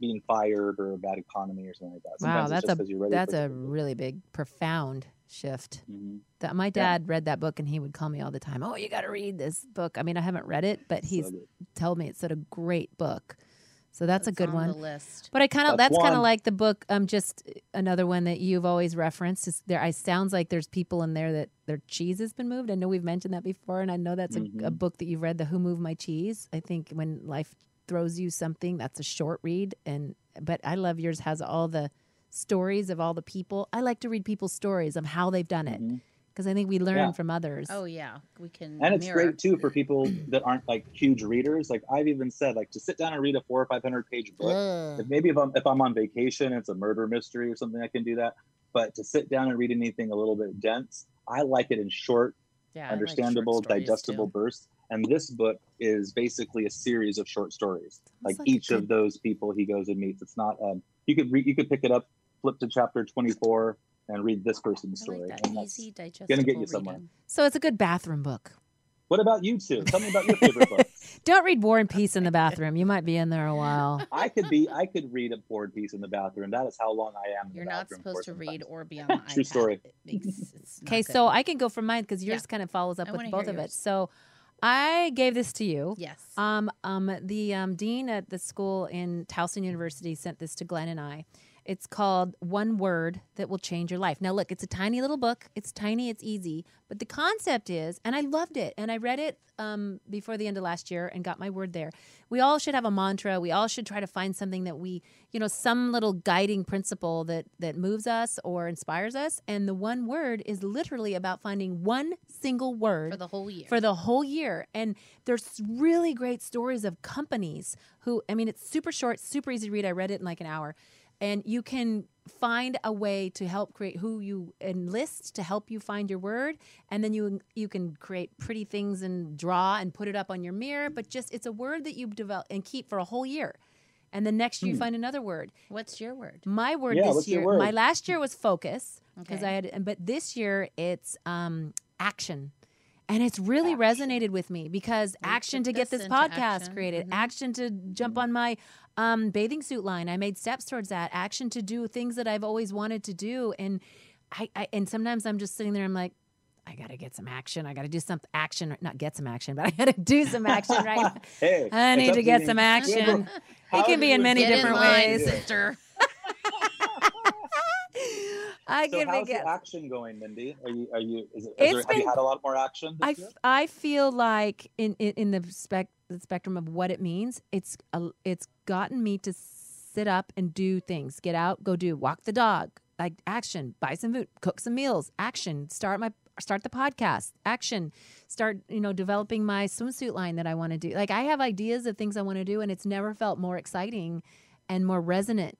being fired or a bad economy or something like that. wow, Sometimes it's that's just a 'cause you're ready that's a really big, profound shift. Mhm. That my dad read that book and he would call me all the time. Oh, you got to read this book. I mean, I haven't read it, but he's So told me it's such a great book. So that's a good on one. The list. But I kind of That's that's, kind of like the book. Um, just another one that you've always referenced. Is there? I sounds like there's people in there that their cheese has been moved. I know we've mentioned that before, and I know that's a, a Mhm. book that you've read. The Who Moved My Cheese. I think when life throws you something, that's a short read. And but I love yours. Has all the stories of all the people. I like to read people's stories of how they've done it Mhm. Because I think we learn Yeah. from others. Oh yeah, we can. and it's mirror. great too for people that aren't like huge readers like i've even said like to sit down and read a four or five hundred page book Ugh. if maybe if I'm, if I'm on vacation it's a murder mystery or something i can do that but to sit down and read anything a little bit dense i like it in short Yeah, I like short understandable digestible too. bursts and this book is basically a series of short stories like, like each good- of those people he goes and meets it's not um you could read you could pick it up flip to chapter 24 and read this person's I story like that easy, digestible gonna get you somewhere. reading. So it's a good bathroom book. what about you two tell me about your favorite book Don't read War and Peace in the bathroom. You might be in there a while. I could be I could read a board piece in the bathroom. That is how long I am. In You're the not supposed to read or be on the iPad. True story. It makes- it's not Okay, so I can go from mine because yours Yeah. kind of follows up I with both hear of it. So I gave this to you. yes, Um, um, the um, dean at the school in Towson University sent this to Glenn and I. It's called One Word That Will Change Your Life. Now, look, it's a tiny little book. It's tiny, it's easy. But the concept is, and I loved it, and I read it um, before the end of last year and got my word there. We all should have a mantra. We all should try to find something that we, you know, some little guiding principle that that moves us or inspires us. And the one word is literally about finding one single word for the whole year. for the whole year. And there's really great stories of companies who, I mean, it's super short, super easy to read. I read it in like an hour. And you can find a way to help create who you enlist to help you find your word and then you you can create pretty things and draw and put it up on your mirror but just it's a word that you develop and keep for a whole year and the next year you find another word What's your word? my word Yeah, this what's your year, my last year was focus because Okay. I had, but this year it's um, action. And it's really resonated with me because action to get this this podcast action. created, Mhm. action to jump on my um, bathing suit line. I made steps towards that. Action to do things that I've always wanted to do. And I, I and sometimes I'm just sitting there. I'm like, I gotta get some action. I gotta do some action. Not get some action, but I gotta do some action right. Hey, I need to get some action. It can be in many Get in different line, ways. sister. I So can how's the action going, Mindy? Are you are you? Is it, is there, have you had a lot more action? I, year? I feel like in, in, in the spec the spectrum of what it means, it's a, it's gotten me to sit up and do things. Get out, go do, walk the dog, like action, buy some food, cook some meals, action, start my start the podcast, action, start you know developing my swimsuit line that I want to do. Like I have ideas of things I want to do, and it's never felt more exciting and more resonant.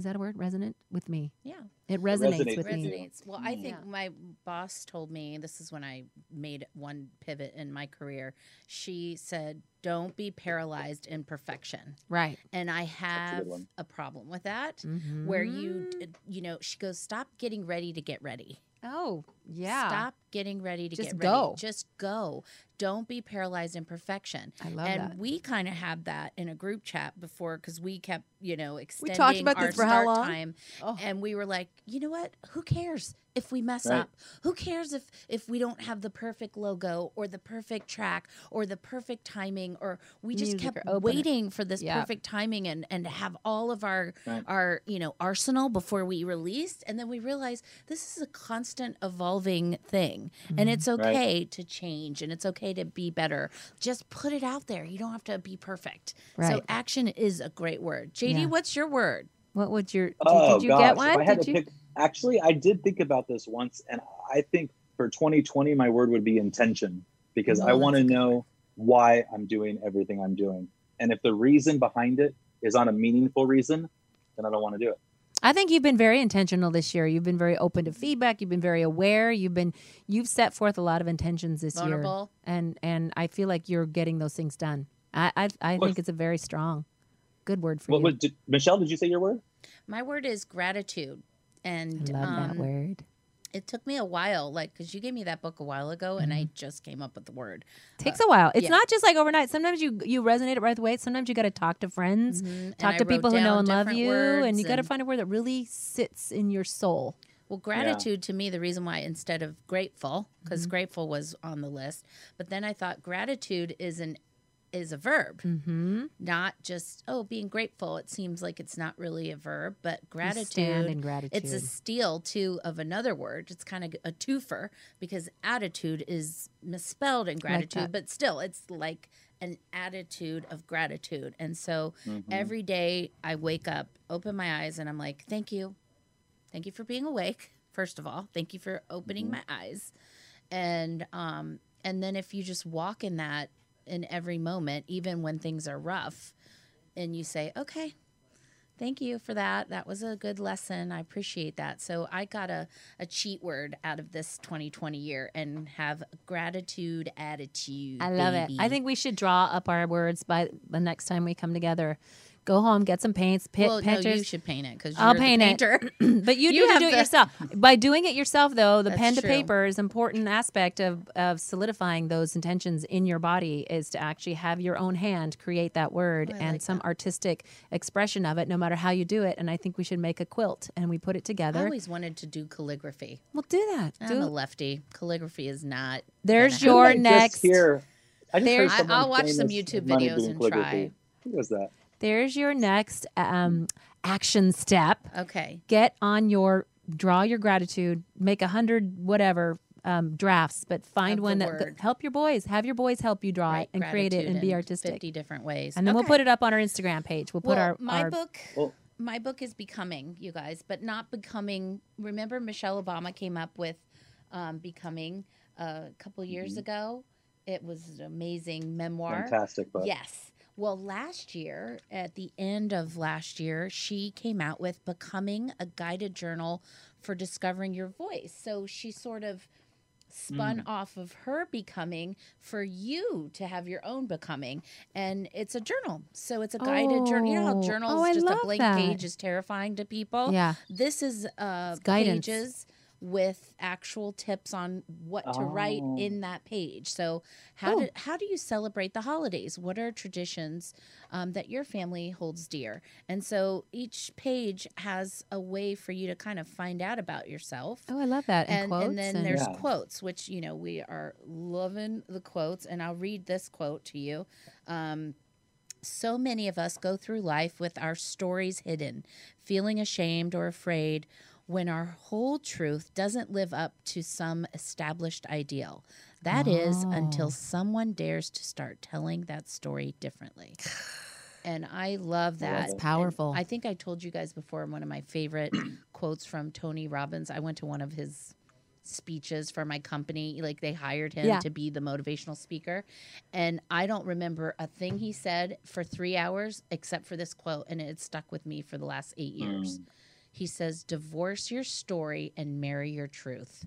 Is that a word? Resonant with me. Yeah. It resonates, resonates with with me. resonates. Well, I Mm. think Yeah. my boss told me this is when I made one pivot in my career. She said, "Don't be paralyzed in perfection," Right. and I have good one. a problem with that. Where you, Mhm. you know, she goes, "Stop getting ready to get ready. Oh yeah. Stop getting ready to Just get go. Just go. Don't be paralyzed in perfection." I love and that. we kind of had that in a group chat before because we kept, you know, extending talked about our this for how start long? time, Oh. and we were like, you know what? Who cares if we mess Right. up? Who cares if if we don't have the perfect logo or the perfect track or the perfect timing or we just Music kept or opener. waiting for this Yeah. perfect timing and and to have all of our Right. our you know arsenal before we released, and then we realized this is a constant evolving thing. And mm-hmm. it's Right. okay to change and it's okay to be better. Just put it out there. You don't have to be perfect. So action is a great word. JD, Yeah. what's your word? What would your? Did, Oh did you gosh, get one? Did you? pick, actually, I did think about this once, and I think for 2020, my word would be intention because Oh, I want to that's a good know why I'm doing everything I'm doing, and if the reason behind it is on a meaningful reason, then I don't want to do it. I think you've been very intentional this year. You've been very open to feedback. You've been very aware. You've been you've set forth a lot of intentions this year, and and I feel like you're getting those things done. I I, I think it's a very strong, good word for What you. was did, Michelle? Did you say your word? My word is gratitude. And I love um, that word. it took me a while, like, because you gave me that book a while ago and I just came up with the word. Takes a while. It's yeah. not just like overnight. Sometimes you you resonate it right away. Sometimes you got to talk to friends, Mhm. Talk I to wrote people who know and love you, and you got to find a word that really sits in your soul. Well, gratitude to me, the reason why instead of grateful, because grateful was on the list, but then I thought gratitude is an is a verb, Mm-hmm. not just oh being grateful. It seems like it's not really a verb, but Stand gratitude. in gratitude. It's a steal too of another word. It's kind of a twofer because attitude is misspelled in gratitude, that. but still, it's like an attitude of gratitude. And so Mm-hmm. every day I wake up, open my eyes, and I'm like, thank you. Thank you for being awake, first of all. Thank you for opening Mm-hmm. my eyes. And um and then if you just walk in that in every moment, even when things are rough, and you say, "Okay, thank you for that. That was a good lesson. I appreciate that." So I got a a cheat word out of this 2020 year and have gratitude attitude. I love it. I think we should draw up our words by the next time we come together. Go home, get some paints, pit, well, no, you should paint it because I'll you're paint the it. painter. but you, You need to have do it the- yourself. By doing it yourself, though, the That's pen to true. paper is important aspect of, of solidifying those intentions in your body is to actually have your own hand create that word Oh, and like some artistic expression of it, no matter how you do it. And I think we should make a quilt and we put it together. I together. always wanted to do calligraphy. We'll do that. I'm Do a it. lefty. Calligraphy is not. There's your Who did I next. Just hear, I just There's- heard I- someone I'll watch some YouTube videos and calligraphy. try. Who was that? There's your next um, action step. Okay. get on your draw your gratitude make a hundred whatever um, drafts but find one that word. help your boys have your boys help you draw Right, it and create it and be artistic 50 different ways. and then we'll put it up on our instagram page we'll put well, our, my our book. Well- my book is becoming, you guys, but not becoming. Remember, Michelle Obama came up with um, becoming a couple years Mm-hmm. ago. It was an amazing memoir. Fantastic book. Yes. Well, last year, at the end of last year, she came out with Becoming a Guided Journal for Discovering Your Voice. So she sort of spun off of her becoming for you to have your own becoming. And it's a journal. So it's a guided journal. You know how Oh. journals, Oh, just a blank that. page is terrifying to people? yeah This is uh, guidance. pages with actual tips on what to write Oh. in that page. So how Oh. do how do you celebrate the holidays? What are traditions um, that your family holds dear? And so each page has a way for you to kind of find out about yourself. oh i love that and, And, quotes and then and- there's Yeah. quotes, which you know we are loving the quotes, and I'll read this quote to you. Um, so many of us go through life with our stories hidden, feeling ashamed or afraid when our whole truth doesn't live up to some established ideal. That is Oh. until someone dares to start telling that story differently. And I love that. And powerful. I think I told you guys before one of my favorite quotes from Tony Robbins. I went to one of his speeches for my company. Like they hired him Yeah. to be the motivational speaker. And I don't remember a thing he said for three hours except for this quote. And it stuck with me for the last eight years. Mm. He says, Divorce your story and marry your truth.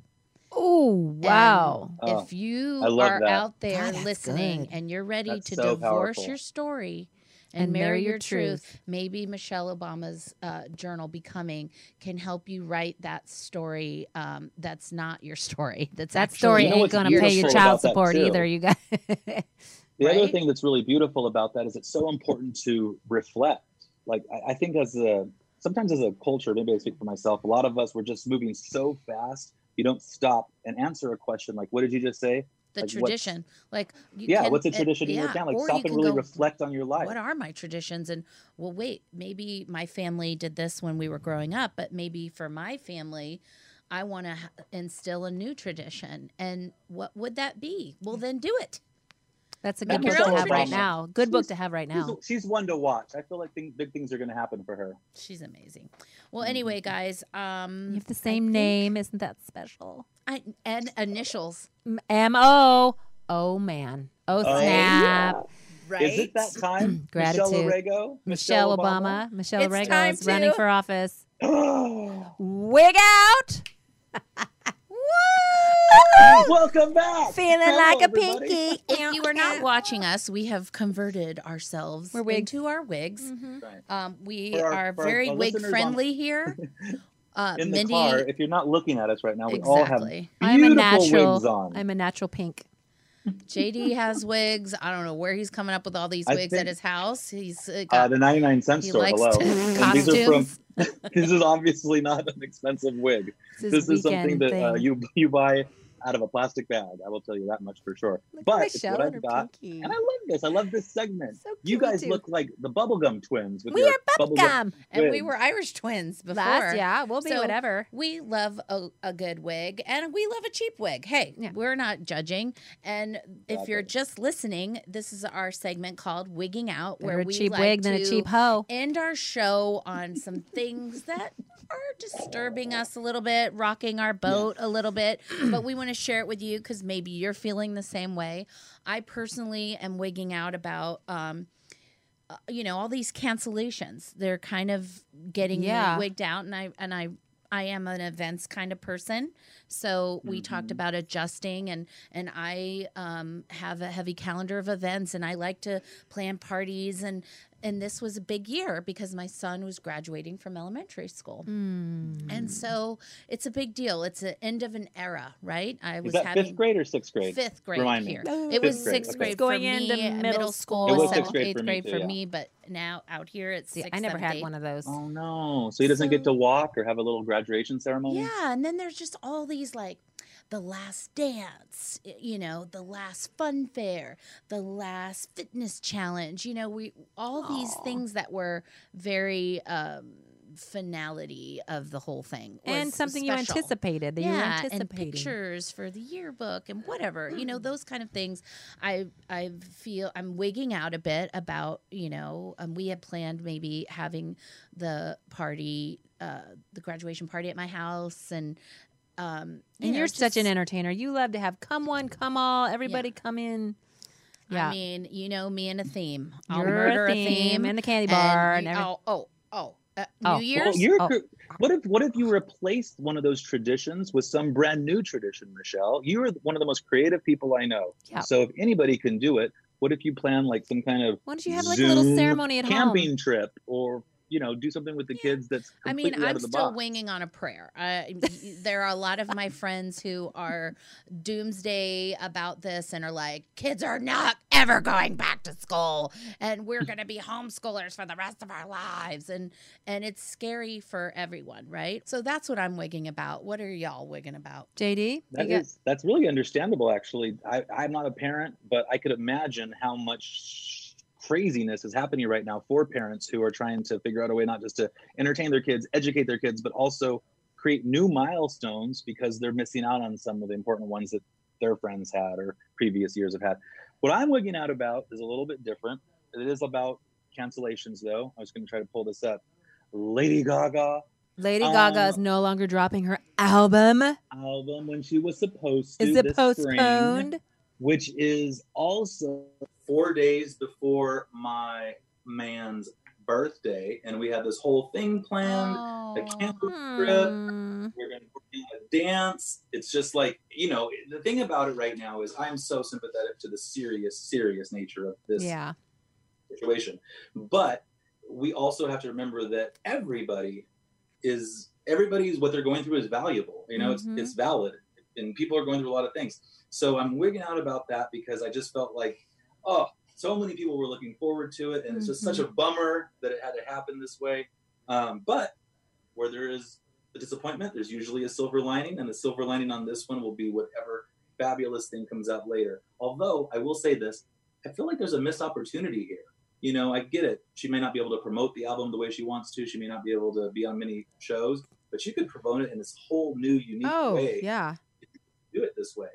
oh wow Oh, if you I are that. out there God, listening good. and you're ready That's to so divorce powerful. your story and, And marry, marry your, your truth, truth. maybe Michelle Obama's uh, journal Becoming can help you write that story um, that's not your story. That's that story You know ain't gonna pay your child support either you guys The other thing that's really beautiful about that is it's so important to reflect. Like I, I think as a sometimes as a culture, maybe I speak for myself, a lot of us we're just moving so fast. You don't stop and answer a question like, "What did you just say?" the like, tradition. Like, you yeah, can- what's a tradition in your yeah, town? Like, stop and really go, reflect on your life. What are my traditions? And well, wait, maybe my family did this when we were growing up, but maybe for my family, I want to instill a new tradition. And what would that be? Well, hmm. then do it. That's a good book your to have right now. Good book to have right now. she's one to watch. I feel like thing, big things are going to happen for her. She's amazing. Well, anyway, guys, um, You have the same name. Isn't that special? I, and initials, M O. Oh man. Oh Oh, snap. right? Is it that time? Gratitude. Michelle Orego? Michelle Obama. Michelle It's Rego time is running for office. Wig out. Welcome back. Feeling Hello, like a everybody. pinky. If you are not watching us, we have converted ourselves We're wigs. into our wigs. Right. Um, we our- are very wig listeners on- friendly here. Uh, In the Mindy, car, if you're not looking at us right now, we all have exactly. I'm a beautiful natural. wigs on. I'm a natural pink. JD has wigs. I don't know where he's coming up with all these I wigs at his house. He's uh, uh, got the 99 cent he store. Hello. to- these are from. this is obviously not an expensive wig. This, This is something that uh, you you buy out of a plastic bag. I will tell you that much for sure. Look at but it's what I've got, pinky. and I love this. I love this segment. So you guys too. look like the bubblegum twins. With We your are bubblegum- bubblegum. and we were Irish twins before. Last, yeah, we'll be So- whatever. We love a, a good wig and we love a cheap wig. Hey, Yeah. we're not judging. And if you're just listening, this is our segment called Wigging Out, Better where a we cheap like wig than a cheap hoe. end our show on some things that are disturbing us a little bit, rocking our boat a little bit, but we want to share it with you because maybe you're feeling the same way. I personally am wigging out about. Um, uh, you know all these cancellations they're kind of getting Yeah. me wigged out and i and i i am an events kind of person so we talked Mhm. about adjusting and and i um, have a heavy calendar of events and i like to plan parties and and this was a big year because my son was graduating from elementary school Mm. and so it's a big deal it's the end of an era right i Is was that having fifth grade or sixth grade? fifth grade Remind me. here. Oh. It was Fifth grade, sixth okay. grade Going for me. into middle school, school. It was seventh, sixth grade eighth for me grade too, for yeah. me, but now out here it's See, sixth, I never seventh, had eighth. one of those. Oh no! So he doesn't get to walk or have a little graduation ceremony. Yeah, and then there's just all these like the last dance, you know, the last fun fair, the last fitness challenge, you know, we all these things that were very um finality of the whole thing and something you anticipated that you were yeah, and pictures for the yearbook and whatever, you know, those kind of things. I I feel I'm wigging out a bit about, you know, um, we had planned maybe having the party, uh, the graduation party at my house, and um, you And know, you're such an entertainer. You love to have come one, come all, everybody come in. Yeah. I mean, you know, me and a theme. I'll You're murder a theme, and the candy bar and, you- everything. oh, oh, oh, uh, Oh. New Well, Year's. you're Oh. what if what if you replaced one of those traditions with some brand new tradition, Michelle? You are one of the most creative people I know. Yeah. So if anybody can do it, what if you plan like some kind of Why don't you have like a little ceremony at camping home? trip or you know do something with the Yeah. kids that's I mean, I'm still box? winging on a prayer. I, there are a lot of my friends who are doomsday about this and are like, kids are not ever going back to school, and we're going to be homeschoolers for the rest of our lives, and and it's scary for everyone, right? So that's what I'm wigging about. What are y'all wigging about? JD, That you got- is that's really understandable actually. I, I'm not a parent, but I could imagine how much craziness is happening right now for parents who are trying to figure out a way not just to entertain their kids, educate their kids, but also create new milestones because they're missing out on some of the important ones that their friends had or previous years have had. What I'm wigging out about is a little bit different. It is about cancellations though. I was going to try to pull this up. Lady Gaga Lady Gaga is Um, no longer dropping her album. album when she was supposed to Is it this spring. postponed? which is also four days before my man's birthday, and we had this whole thing planned. Oh. A camping trip. Hmm. We're going to dance. It's just like you know. The thing about it right now is I'm so sympathetic to the serious, serious nature of this Yeah. situation. But we also have to remember that everybody is everybody's what they're going through is valuable. You know, Mhm. it's it's valid, and people are going through a lot of things. So I'm wigging out about that because I just felt like, oh, so many people were looking forward to it, and it's just such a bummer that it had to happen this way. Um, but where there is a disappointment, there's usually a silver lining, and the silver lining on this one will be whatever fabulous thing comes out later. Although I will say this, I feel like there's a missed opportunity here. You know, I get it. She may not be able to promote the album the way she wants to. She may not be able to be on many shows. but you could promote it in this whole new, unique Oh, way. yeah. Do it this way.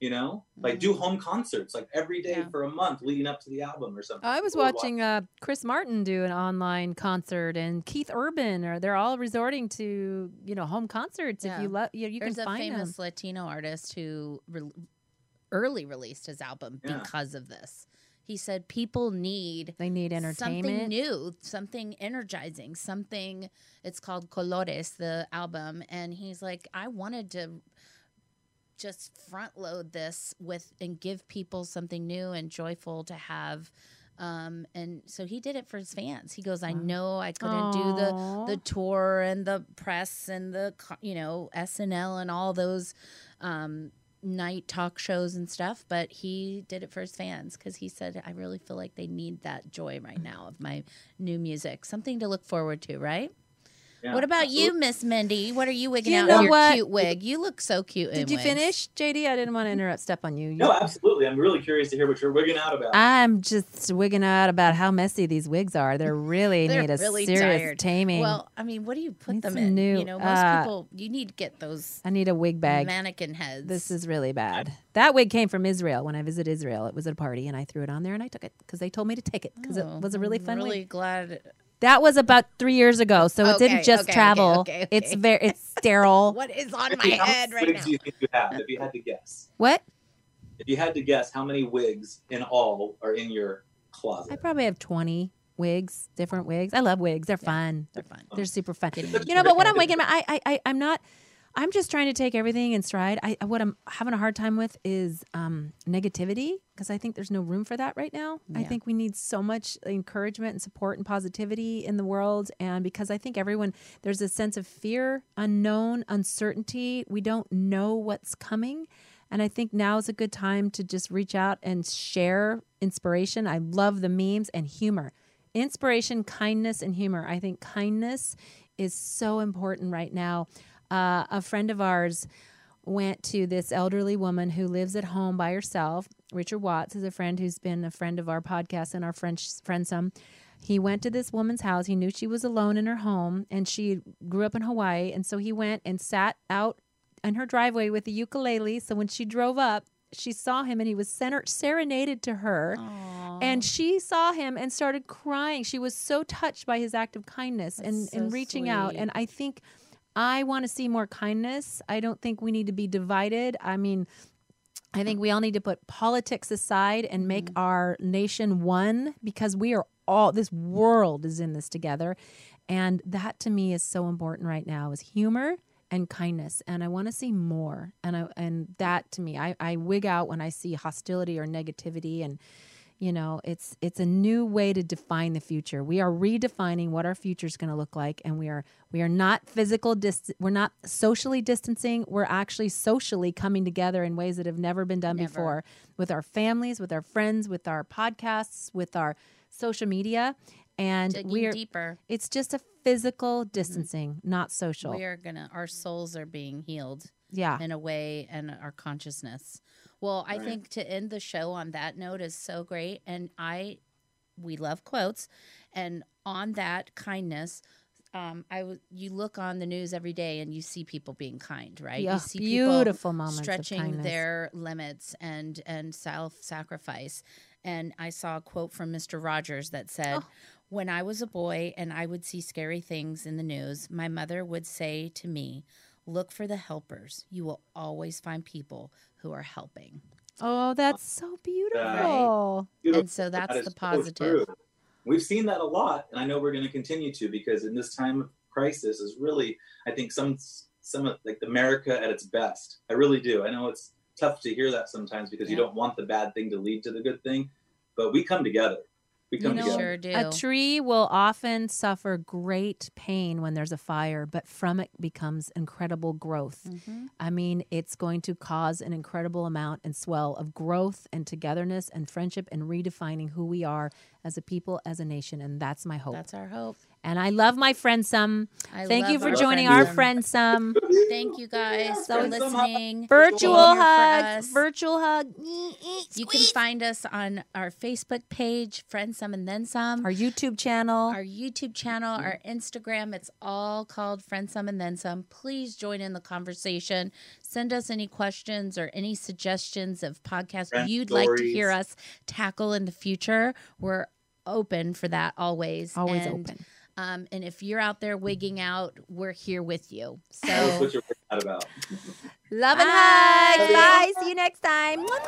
You know, like do home concerts like every day Yeah. for a month leading up to the album or something. I was Or watching uh, Chris Martin do an online concert, and Keith Urban, or they're all resorting to you know home concerts. If you love, you, you There's can a find famous them. Latino artist who re- early released his album Yeah. because of this. He said people need They need something entertainment. new, something energizing, something. It's called Colores, the album, and he's like, I wanted to just front load this with and give people something new and joyful to have. Um, and so he did it for his fans. He goes, I know I couldn't do the the tour and the press and the you know SNL and all those um, night talk shows and stuff, but he did it for his fans because he said, I really feel like they need that joy right now of my new music, something to look forward to, right? Yeah, what about absolutely. you, Miss Mindy? What are you wigging You out know with your what? cute wig? You look so cute. in Did you wigs. finish, JD? I didn't want to interrupt. Step on you. You- No, absolutely. I'm really curious to hear what you're wigging out about. I'm just wigging out about how messy these wigs are. They're really They're need a really serious tired. taming. Well, I mean, what do you put Need them in? new, you know, most uh, people you need to get those I need a wig bag. mannequin heads. This is really bad. That wig came from Israel when I visited Israel. It was at a party, and I threw it on there, and I took it because they told me to take it because Oh, it was a really I'm fun Really wig. glad. That was about three years ago, so it didn't just okay, okay, travel. okay, It's very, it's sterile. What is on my how head right wigs now? do you think you have? If you had to guess, What? if you had to guess, how many wigs in all are in your closet? I probably have twenty wigs, different wigs. I love wigs. They're fun. They're fun. They're super fun. You know, but what I'm wigging about, I, I, I, I'm not. I'm just trying to take everything in stride. I what I'm having a hard time with is um, negativity because I think there's no room for that right now. I think we need so much encouragement and support and positivity in the world, and because I think everyone there's a sense of fear, unknown, uncertainty. We don't know what's coming, and I think now is a good time to just reach out and share inspiration. I love the memes and humor inspiration, kindness, and humor. I think kindness is so important right now. Uh, a friend of ours went to this elderly woman who lives at home by herself. Richard Watts is a friend who's been a friend of our podcast and our French friend some. He went to this woman's house. He knew she was alone in her home and she grew up in Hawaii. And so he went and sat out in her driveway with the ukulele. So when she drove up, she saw him and he was center- serenaded to her. And she saw him and started crying. She was so touched by his act of kindness and, That's and so reaching out. And I think I want to see more kindness. I don't think we need to be divided. I mean, I think we all need to put politics aside and make Mm-hmm. our nation one because we are all, this world is in this together. And that to me is so important right now is humor and kindness. And I want to see more. And I, and that to me, I, I wig out when I see hostility or negativity and, you know it's it's a new way to define the future we are redefining what our future is going to look like and we are we are not physical dist- we're not socially distancing we're actually socially coming together in ways that have never been done Never. before with our families with our friends with our podcasts with our social media and Digging we're deeper. it's just a physical mm-hmm. distancing not social We are gonna. Our souls are being healed yeah in a way, and our consciousness. Well, I Right. think to end the show on that note is so great, and I, we love quotes, and on that kindness. Um, I w- you look on the news every day and you see people being kind, right? Yeah, you see beautiful people moments of stretching kindness. their limits and and self sacrifice. And I saw a quote from Mr. Rogers that said, Oh. "When I was a boy and I would see scary things in the news, my mother would say to me." Look for the helpers. You will always find people who are helping. oh that's so beautiful Beautiful. And so that's That is the positive. true. We've seen that a lot, and I know we're going to continue to because in this time of crisis is really, I think some some of like America at its best. I really do. I know it's tough to hear that sometimes because you don't want the bad thing to lead to the good thing, but we come together. We You know, together. Sure do. A tree will often suffer great pain when there's a fire, but from it becomes incredible growth. Mhm. I mean, it's going to cause an incredible amount and swell of growth and togetherness and friendship and redefining who we are as a people, as a nation. And that's my hope. That's our hope. And I love my friend some. I Thank you for joining friend our Some. friend some. Thank you guys for listening. Virtual Being here for hug. Virtual hug. You can find us on our Facebook page, Friend Some and Then Some. our YouTube channel. our YouTube channel, our Instagram. It's all called Friend Some and Then Some. Please join in the conversation. Send us any questions or any suggestions of podcasts Friend you'd like to hear us tackle in the future. We're open for that always. Always And, open. Um, and if you're out there wigging out, we're here with you. That's So what you're mad about. Love and hugs. Bye. See you next time. Mwah,